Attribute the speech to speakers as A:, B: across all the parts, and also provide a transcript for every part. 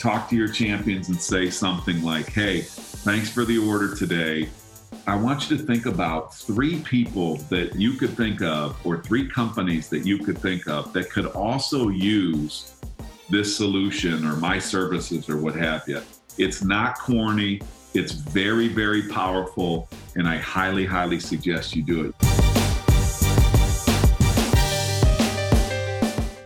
A: talk to your champions and say something like, hey, thanks for the order today. I want you to think about three people that you could think of, or three companies that you could think of that could also use this solution or my services or what have you. It's not corny, it's very, very powerful, and I highly, highly suggest you do it.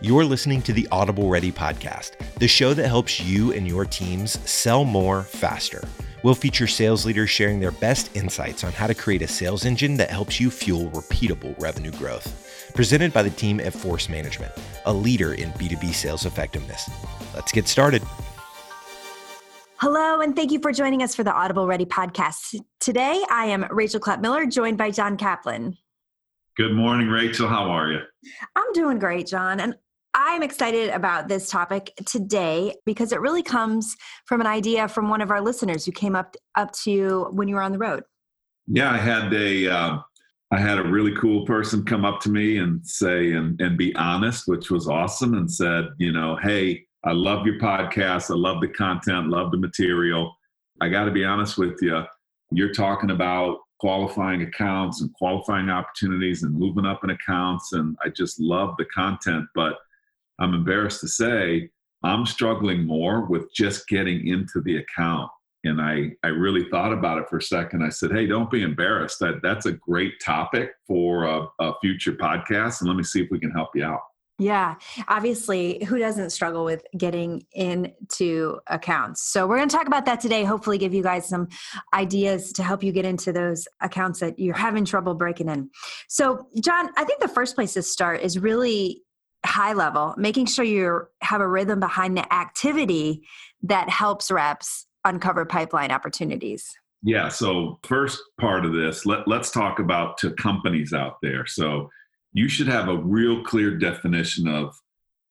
B: You're listening to the Audible Ready podcast, the show that helps you and your teams sell more faster. We'll feature sales leaders sharing their best insights on how to create a sales engine that helps you fuel repeatable revenue growth. Presented by the team at Force Management, a leader in B2B sales effectiveness. Let's get started.
C: Hello, and thank you for joining us for the Audible Ready podcast. Today, I am Rachel Clapp Miller, joined by John Kaplan.
A: Good morning, Rachel. How are you?
C: I'm doing great, John. And I'm excited about this topic today because it really comes from an idea from one of our listeners who came up up to you when you were on the road.
A: Yeah, I had a uh, I had a really cool person come up to me and say and and be honest, which was awesome, and said, you know, hey, I love your podcast, I love the content, love the material. I got to be honest with you. You're talking about qualifying accounts and qualifying opportunities and moving up in accounts, and I just love the content, but I'm embarrassed to say I'm struggling more with just getting into the account. And I, I really thought about it for a second. I said, hey, don't be embarrassed. That, that's a great topic for a, a future podcast. And let me see if we can help you out.
C: Yeah, obviously, who doesn't struggle with getting into accounts? So, we're going to talk about that today. Hopefully, give you guys some ideas to help you get into those accounts that you're having trouble breaking in. So, John, I think the first place to start is really high level, making sure you have a rhythm behind the activity that helps reps uncover pipeline opportunities.
A: Yeah. So, first part of this, let, let's talk about to companies out there. So, you should have a real clear definition of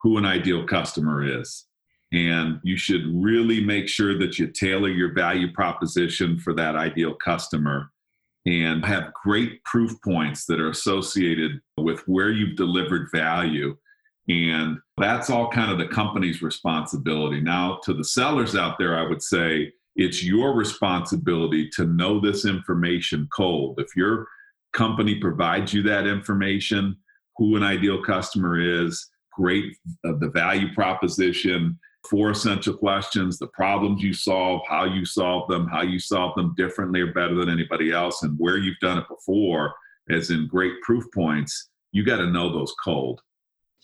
A: who an ideal customer is. And you should really make sure that you tailor your value proposition for that ideal customer and have great proof points that are associated with where you've delivered value and that's all kind of the company's responsibility. Now, to the sellers out there, I would say it's your responsibility to know this information cold. If your company provides you that information, who an ideal customer is, great, uh, the value proposition, four essential questions, the problems you solve, how you solve them, how you solve them differently or better than anybody else, and where you've done it before, as in great proof points, you got to know those cold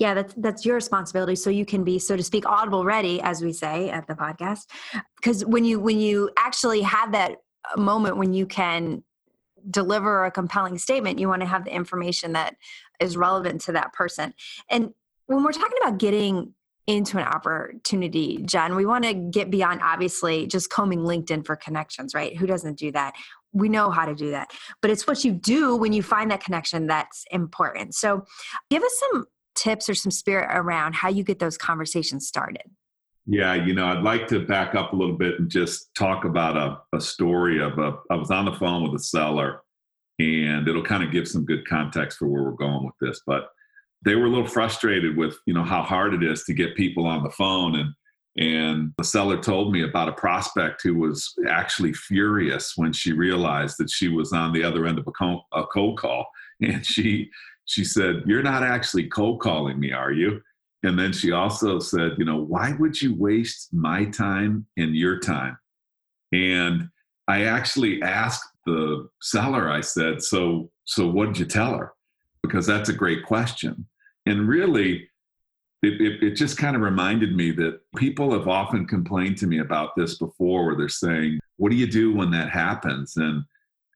C: yeah that's that's your responsibility. So you can be so to speak audible ready as we say at the podcast. Because when you when you actually have that uh, moment when you can deliver a compelling statement you want to have the information that is relevant to that person. And when we're talking about getting into an opportunity Jen. we want to get beyond obviously just combing linkedin for connections right? Who doesn't do that? We know how to do that. But it's what you do when you find that connection that's important. So give us some tips or some spirit around how you get those conversations started?
A: Yeah, you know, I'd like to back up a little bit and just talk about a, a story of a. I was on the phone with a seller, and it'll kind of give some good context for where we're going with this. But they were a little frustrated with you know how hard it is to get people on the phone, and and the seller told me about a prospect who was actually furious when she realized that she was on the other end of a cold, a cold call, and she she said, You're not actually cold calling me, are you? And then she also said, You know, why would you waste my time and your time? And I actually asked the seller, I said, So, so what did you tell her? Because that's a great question. And really, it, it, it, just kind of reminded me that people have often complained to me about this before where they're saying what do you do when that happens and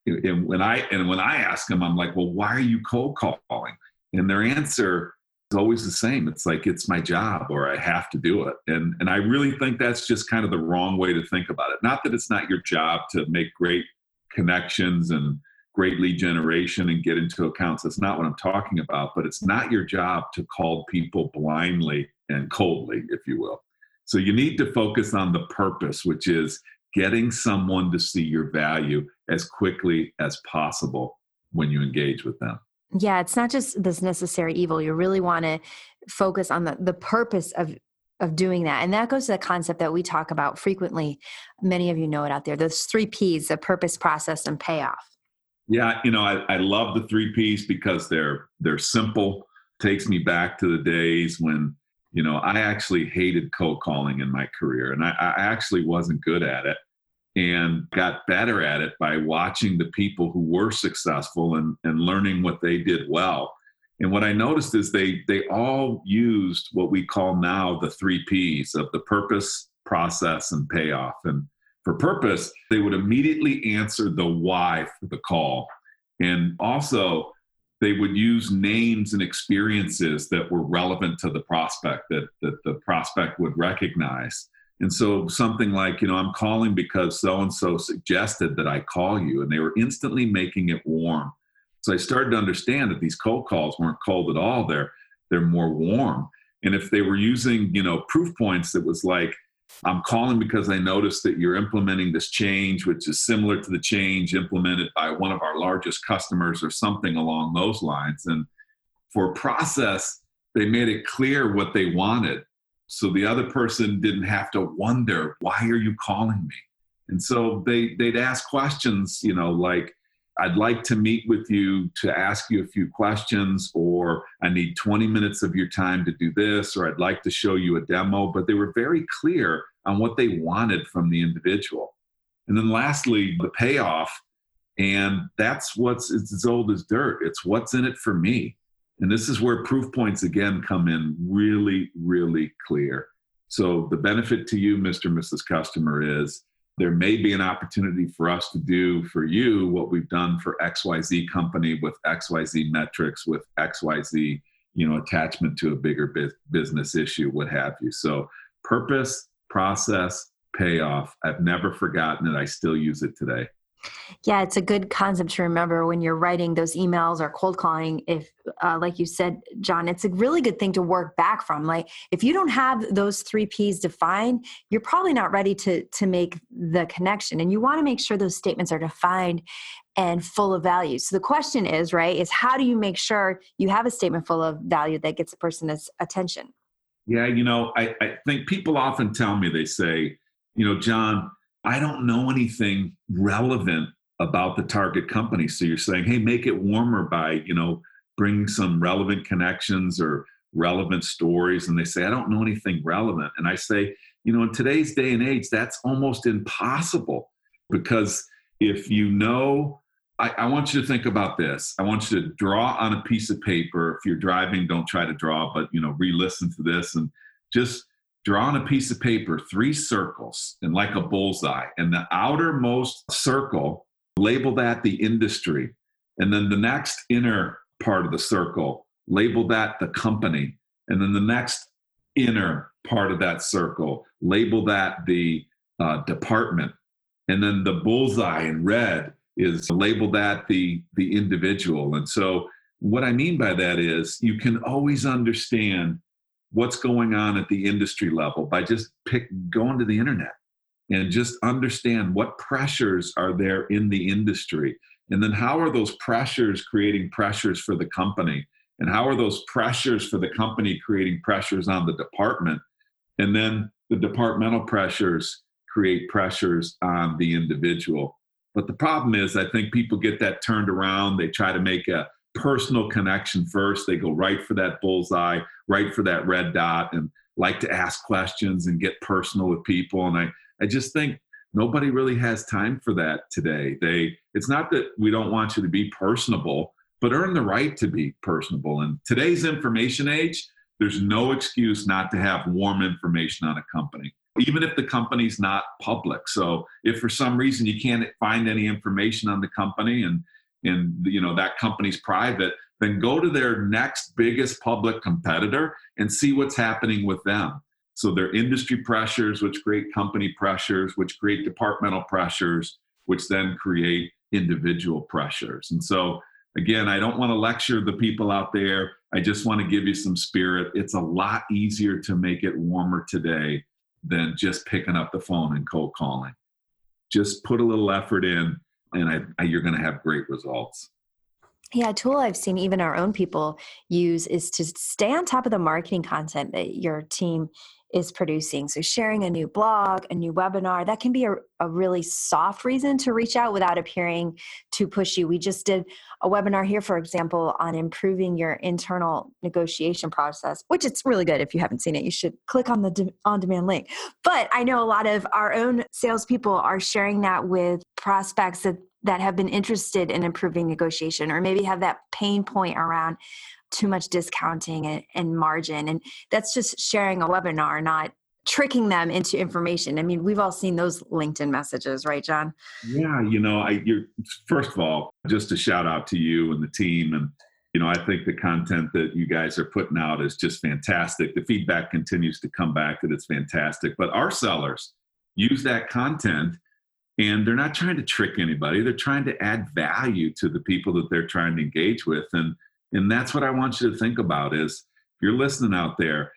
A: and when I and when I ask them, I'm like, well, why are you cold calling? And their answer is always the same. It's like it's my job or I have to do it. And and I really think that's just kind of the wrong way to think about it. Not that it's not your job to make great connections and great lead generation and get into accounts. That's not what I'm talking about. But it's not your job to call people blindly and coldly, if you will. So you need to focus on the purpose, which is getting someone to see your value as quickly as possible when you engage with them.
C: Yeah, it's not just this necessary evil. You really want to focus on the, the purpose of of doing that. And that goes to the concept that we talk about frequently. Many of you know it out there. Those three P's, the purpose, process, and payoff.
A: Yeah, you know, I, I love the three P's because they're they're simple. Takes me back to the days when, you know, I actually hated cold calling in my career and I, I actually wasn't good at it and got better at it by watching the people who were successful and, and learning what they did well and what I noticed is they they all used what we call now the three P's of the purpose, process, and payoff. And for purpose, they would immediately answer the why for the call. And also they would use names and experiences that were relevant to the prospect that, that the prospect would recognize. And so something like, you know, I'm calling because so and so suggested that I call you, and they were instantly making it warm so I started to understand that these cold calls weren't cold at all. They're they're more warm. And if they were using, you know, proof points that was like, I'm calling because I noticed that you're implementing this change, which is similar to the change implemented by one of our largest customers or something along those lines. And for process, they made it clear what they wanted. So the other person didn't have to wonder, why are you calling me? And so they they'd ask questions, you know, like, I'd like to meet with you to ask you a few questions, or I need 20 minutes of your time to do this, or I'd like to show you a demo. But they were very clear on what they wanted from the individual. And then lastly, the payoff. And that's what's it's as old as dirt. It's what's in it for me. And this is where proof points again come in really, really clear. So the benefit to you, Mr. and Mrs. Customer, is there may be an opportunity for us to do for you what we've done for xyz company with xyz metrics with xyz you know attachment to a bigger business issue what have you. So purpose process payoff. I've never forgotten it. I still use it today
C: yeah, it's a good concept to remember when you're writing those emails or cold calling. If, uh, like you said, John, it's a really good thing to work back from. Like, if you don't have those three P's defined, you're probably not ready to to make the connection, and you want to make sure those statements are defined and full of value. So the question is, right, is how do you make sure you have a statement full of value that gets a person's attention?
A: Yeah, you know, I, I think people often tell me they say, you know, John I don't know anything relevant about the target company. So you're saying, hey, make it warmer by, you know, bring some relevant connections or relevant stories. And they say, I don't know anything relevant. And I say, you know, in today's day and age, that's almost impossible because if you know, I, I want you to think about this. I want you to draw on a piece of paper. If you're driving, don't try to draw, but, you know, re listen to this and just draw on a piece of paper three circles and like a bullseye. And the outermost circle, label that the industry. And then the next inner part of the circle, label that the company. And then the next inner part of that circle, label that the uh, department. And then the bullseye in red is label that the the individual. And so what I mean by that is you can always understand what's going on at the industry level by just pick going to the internet and just understand what pressures are there in the industry. And then how are those pressures creating pressures for the company? And how are those pressures for the company creating pressures on the department? And then the departmental pressures create pressures on the individual. But the problem is i think people get that turned around. They try to make a personal connection first. They go right for that bullseye, right for that red dot, and like to ask questions and get personal with people. And I, I just think nobody really has time for that today. They, it's not that we don't want you to be personable, but earn the right to be personable. In today's information age, there's no excuse not to have warm information on a company even if the company's not public. So if for some reason you can't find any information on the company and and you know that company's private then go to their next biggest public competitor and see what's happening with them. So their industry pressures which create company pressures which create departmental pressures which then create individual pressures. And so again i don't want to lecture the people out there. I just want to give you some spirit. It's a lot easier to make it warmer today than just picking up the phone and cold calling. Just put a little effort in and I, I, you're going to have great results.
C: Yeah, a tool I've seen even our own people use is to stay on top of the marketing content that your team is producing. So, sharing a new blog, a new webinar, that can be a, a, really soft reason to reach out without appearing too pushy. We just did a webinar here, for example, on improving your internal negotiation process, which it's really good. If you haven't seen it, you should click on the de- on demand link. But I know a lot of our own salespeople are sharing that with prospects that that have been interested in improving negotiation or maybe have that pain point around too much discounting and, and margin. And that's just sharing a webinar, not tricking them into information. I mean, we've all seen those LinkedIn messages, right, John?
A: Yeah, you know, I you're first of all, just a shout out to you and the team and you know, I think the content that you guys are putting out is just fantastic. The feedback continues to come back that it's fantastic. But our sellers use that content and they're not trying to trick anybody. They're trying to add value to the people that they're trying to engage with. And and that's what I want you to think about is if you're listening out there,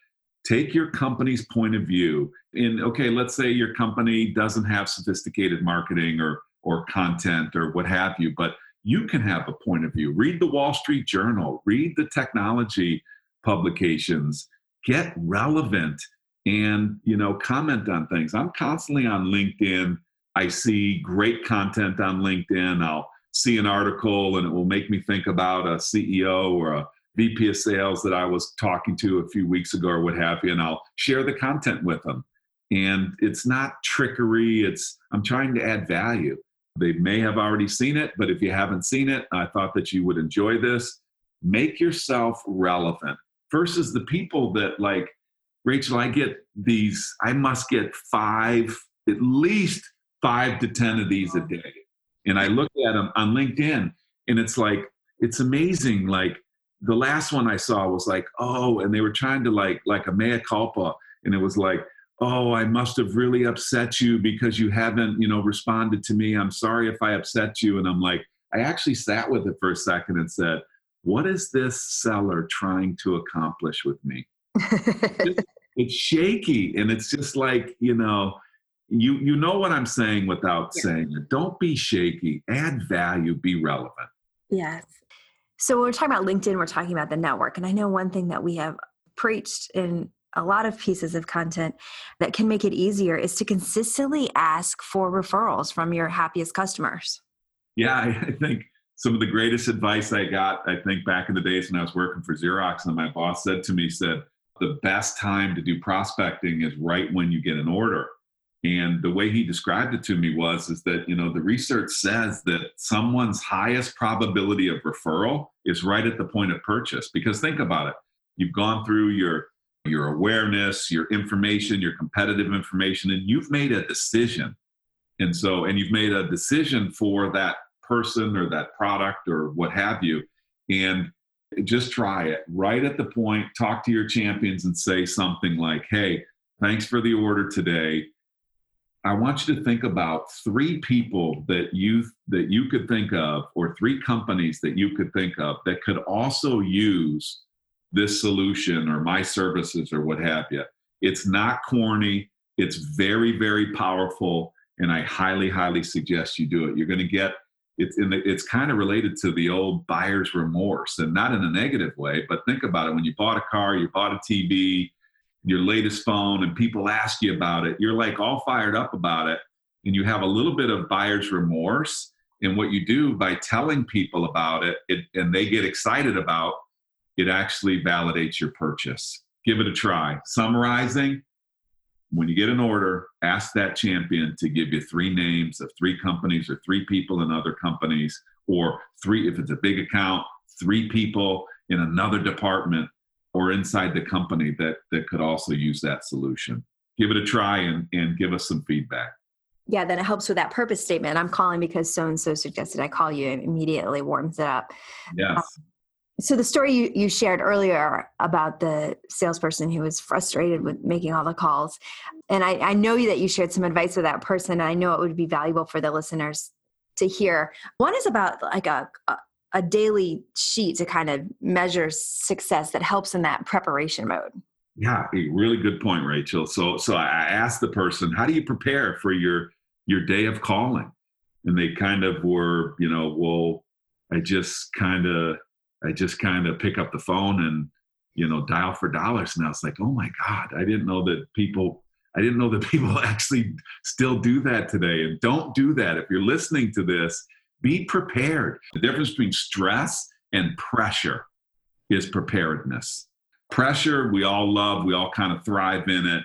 A: take your company's point of view. And okay, let's say your company doesn't have sophisticated marketing or or content or what have you, but you can have a point of view. Read the Wall Street Journal, read the technology publications, get relevant and you know comment on things. I'm constantly on LinkedIn. I see great content on LinkedIn. I'll see an article and it will make me think about a CEO or a VP of sales that I was talking to a few weeks ago or what have you, and I'll share the content with them. And it's not trickery, it's I'm trying to add value. They may have already seen it, but if you haven't seen it, I thought that you would enjoy this. Make yourself relevant versus the people that like, Rachel, I get these, I must get five, at least five to 10 of these a day and I look at them on LinkedIn, and it's like it's amazing. Like the last one I saw was like, oh, and they were trying to like like a mea culpa, and it was like, oh, I must have really upset you because you haven't, you know, responded to me. I'm sorry if I upset you. And I'm like, I actually sat with it for a second and said, what is this seller trying to accomplish with me? it's shaky, and it's just like you know you you know what i'm saying without yeah. saying it. Don't be shaky. Add value. Be relevant.
C: Yes. So when we're talking about linkedin we're talking about the network. And i know one thing that we have preached in a lot of pieces of content that can make it easier is to consistently ask for referrals from your happiest customers.
A: Yeah i think some of the greatest advice i got i think back in the days when i was working for xerox and my boss said to me said the best time to do prospecting is right when you get an order and the way he described it to me was is that you know the research says that someone's highest probability of referral is right at the point of purchase. Because think about it. You've gone through your your awareness your information your competitive information and you've made a decision. And so and you've made a decision for that person or that product or what have you. And just try it right at the point. Talk to your champions and say something like hey thanks for the order today I want you to think about three people that you that you could think of, or three companies that you could think of that could also use this solution or my services or what have you. It's not corny. It's very very powerful, and I highly highly suggest you do it. You're going to get it's the, it's kind of related to the old buyer's remorse, and not in a negative way. But think about it: when you bought a car, you bought a TV, your latest phone and people ask you about it, you're like all fired up about it. And you have a little bit of buyer's remorse. And what you do by telling people about it, it and they get excited about it, actually validates your purchase. Give it a try. Summarizing, when you get an order, ask that champion to give you three names of three companies or three people in other companies, or three, if it's a big account, three people in another department or inside the company that that could also use that solution. Give it a try and, and give us some feedback.
C: Yeah then it helps with that purpose statement. I'm calling because so and so suggested i call you and immediately warms it up.
A: Yes. Um,
C: so the story you, you shared earlier about the salesperson who was frustrated with making all the calls and I, I know that you shared some advice with that person and i know it would be valuable for the listeners to hear. One is about like a, a a daily sheet to kind of measure success that helps in that preparation mode.
A: Yeah, a really good point, Rachel. So so I asked the person, how do you prepare for your your day of calling? And they kind of were, you know, well, I just kind of I just kind of pick up the phone and you know, dial for dollars. And I was like, oh my God, I didn't know that people, I didn't know that people actually still do that today. And don't do that. If you're listening to this, be prepared. The difference between stress and pressure is preparedness. Pressure, we all love, we all kind of thrive in it.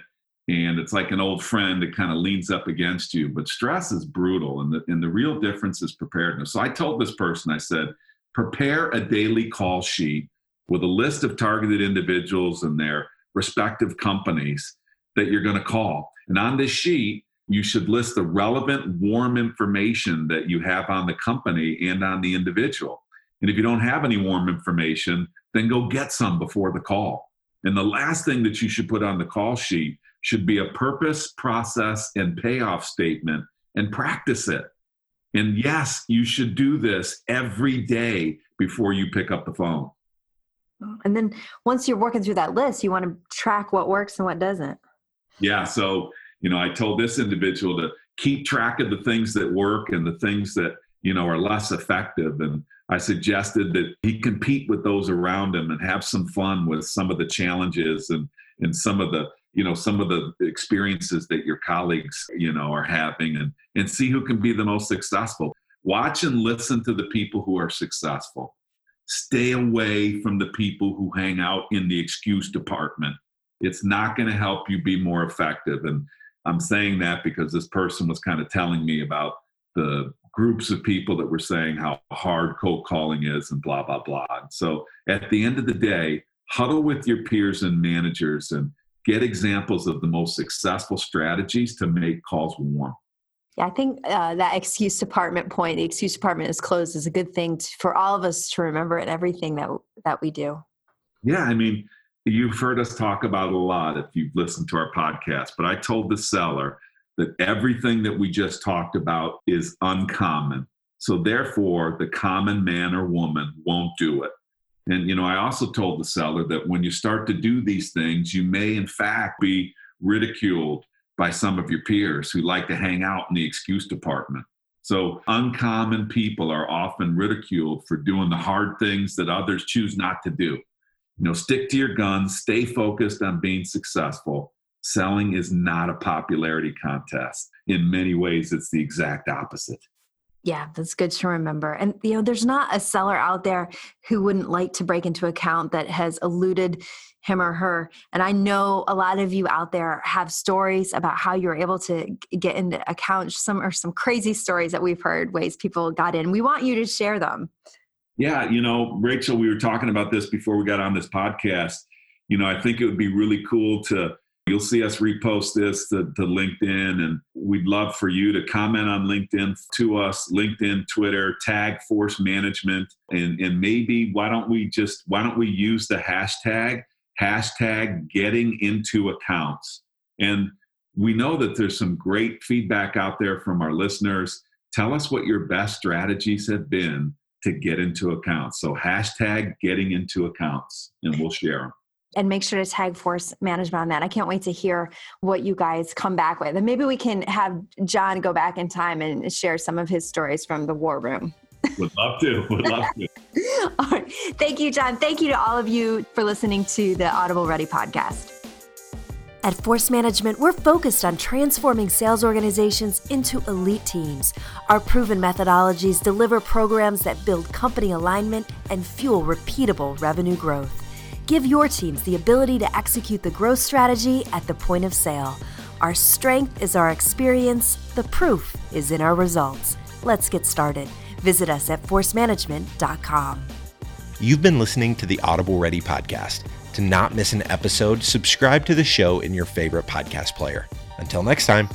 A: And it's like an old friend that kind of leans up against you. But stress is brutal. And the, and the real difference is preparedness. So I told this person, I said, prepare a daily call sheet with a list of targeted individuals and their respective companies that you're going to call. And on this sheet, you should list the relevant warm information that you have on the company and on the individual. And if you don't have any warm information, then go get some before the call. And the last thing that you should put on the call sheet should be a purpose, process, and payoff statement and practice it. And yes, you should do this every day before you pick up the phone.
C: And then once you're working through that list, you want to track what works and what doesn't.
A: Yeah. So, you know, I told this individual to keep track of the things that work and the things that, you know, are less effective. And I suggested that he compete with those around him and have some fun with some of the challenges and, and some of the, you know, some of the experiences that your colleagues, you know, are having and, and see who can be the most successful. Watch and listen to the people who are successful stay away from the people who hang out in the excuse department. It's not going to help you be more effective. And I'm saying that because this person was kind of telling me about the groups of people that were saying how hard cold calling is and blah, blah, blah. And so at the end of the day, huddle with your peers and managers and get examples of the most successful strategies to make calls warm.
C: Yeah, I think uh, that excuse department point, the excuse department is closed, is a good thing to, for all of us to remember in everything that that we do.
A: Yeah, I mean, you've heard us talk about a lot if you've listened to our podcast, but I told the seller that everything that we just talked about is uncommon. So therefore, the common man or woman won't do it. And you know, I also told the seller that when you start to do these things, you may in fact be ridiculed by some of your peers who like to hang out in the excuse department. So, uncommon people are often ridiculed for doing the hard things that others choose not to do. You know, stick to your guns, stay focused on being successful. Selling is not a popularity contest. In many ways, it's the exact opposite.
C: Yeah, that's good to remember. And you know, there's not a seller out there who wouldn't like to break into account that has eluded him or her. And I know a lot of you out there have stories about how you're able to get into account. Some are some crazy stories that we've heard, ways people got in. We want you to share them.
A: Yeah, you know, Rachel, we were talking about this before we got on this podcast. You know, I think it would be really cool to You'll see us repost this to, to, LinkedIn, and we'd love for you to comment on LinkedIn to us, LinkedIn, Twitter, tag Force Management, and and maybe why don't we just why don't we use the hashtag hashtag getting into accounts. And we know that there's some great feedback out there from our listeners. Tell us what your best strategies have been to get into accounts. So hashtag getting into accounts and we'll share them.
C: And make sure to tag force management on that. I can't wait to hear what you guys come back with. And maybe we can have John go back in time and share some of his stories from the war room.
A: Would love to. Would love to.
C: all right. Thank you, John. Thank you to all of you for listening to the Audible Ready podcast. At Force Management, we're focused on transforming sales organizations into elite teams. Our proven methodologies deliver programs that build company alignment and fuel repeatable revenue growth. Give your teams the ability to execute the growth strategy at the point of sale. Our strength is our experience, the proof is in our results. Let's get started. Visit us at forcemanagement.com.
B: You've been listening to the Audible Ready podcast. To not miss an episode, subscribe to the show in your favorite podcast player. Until next time.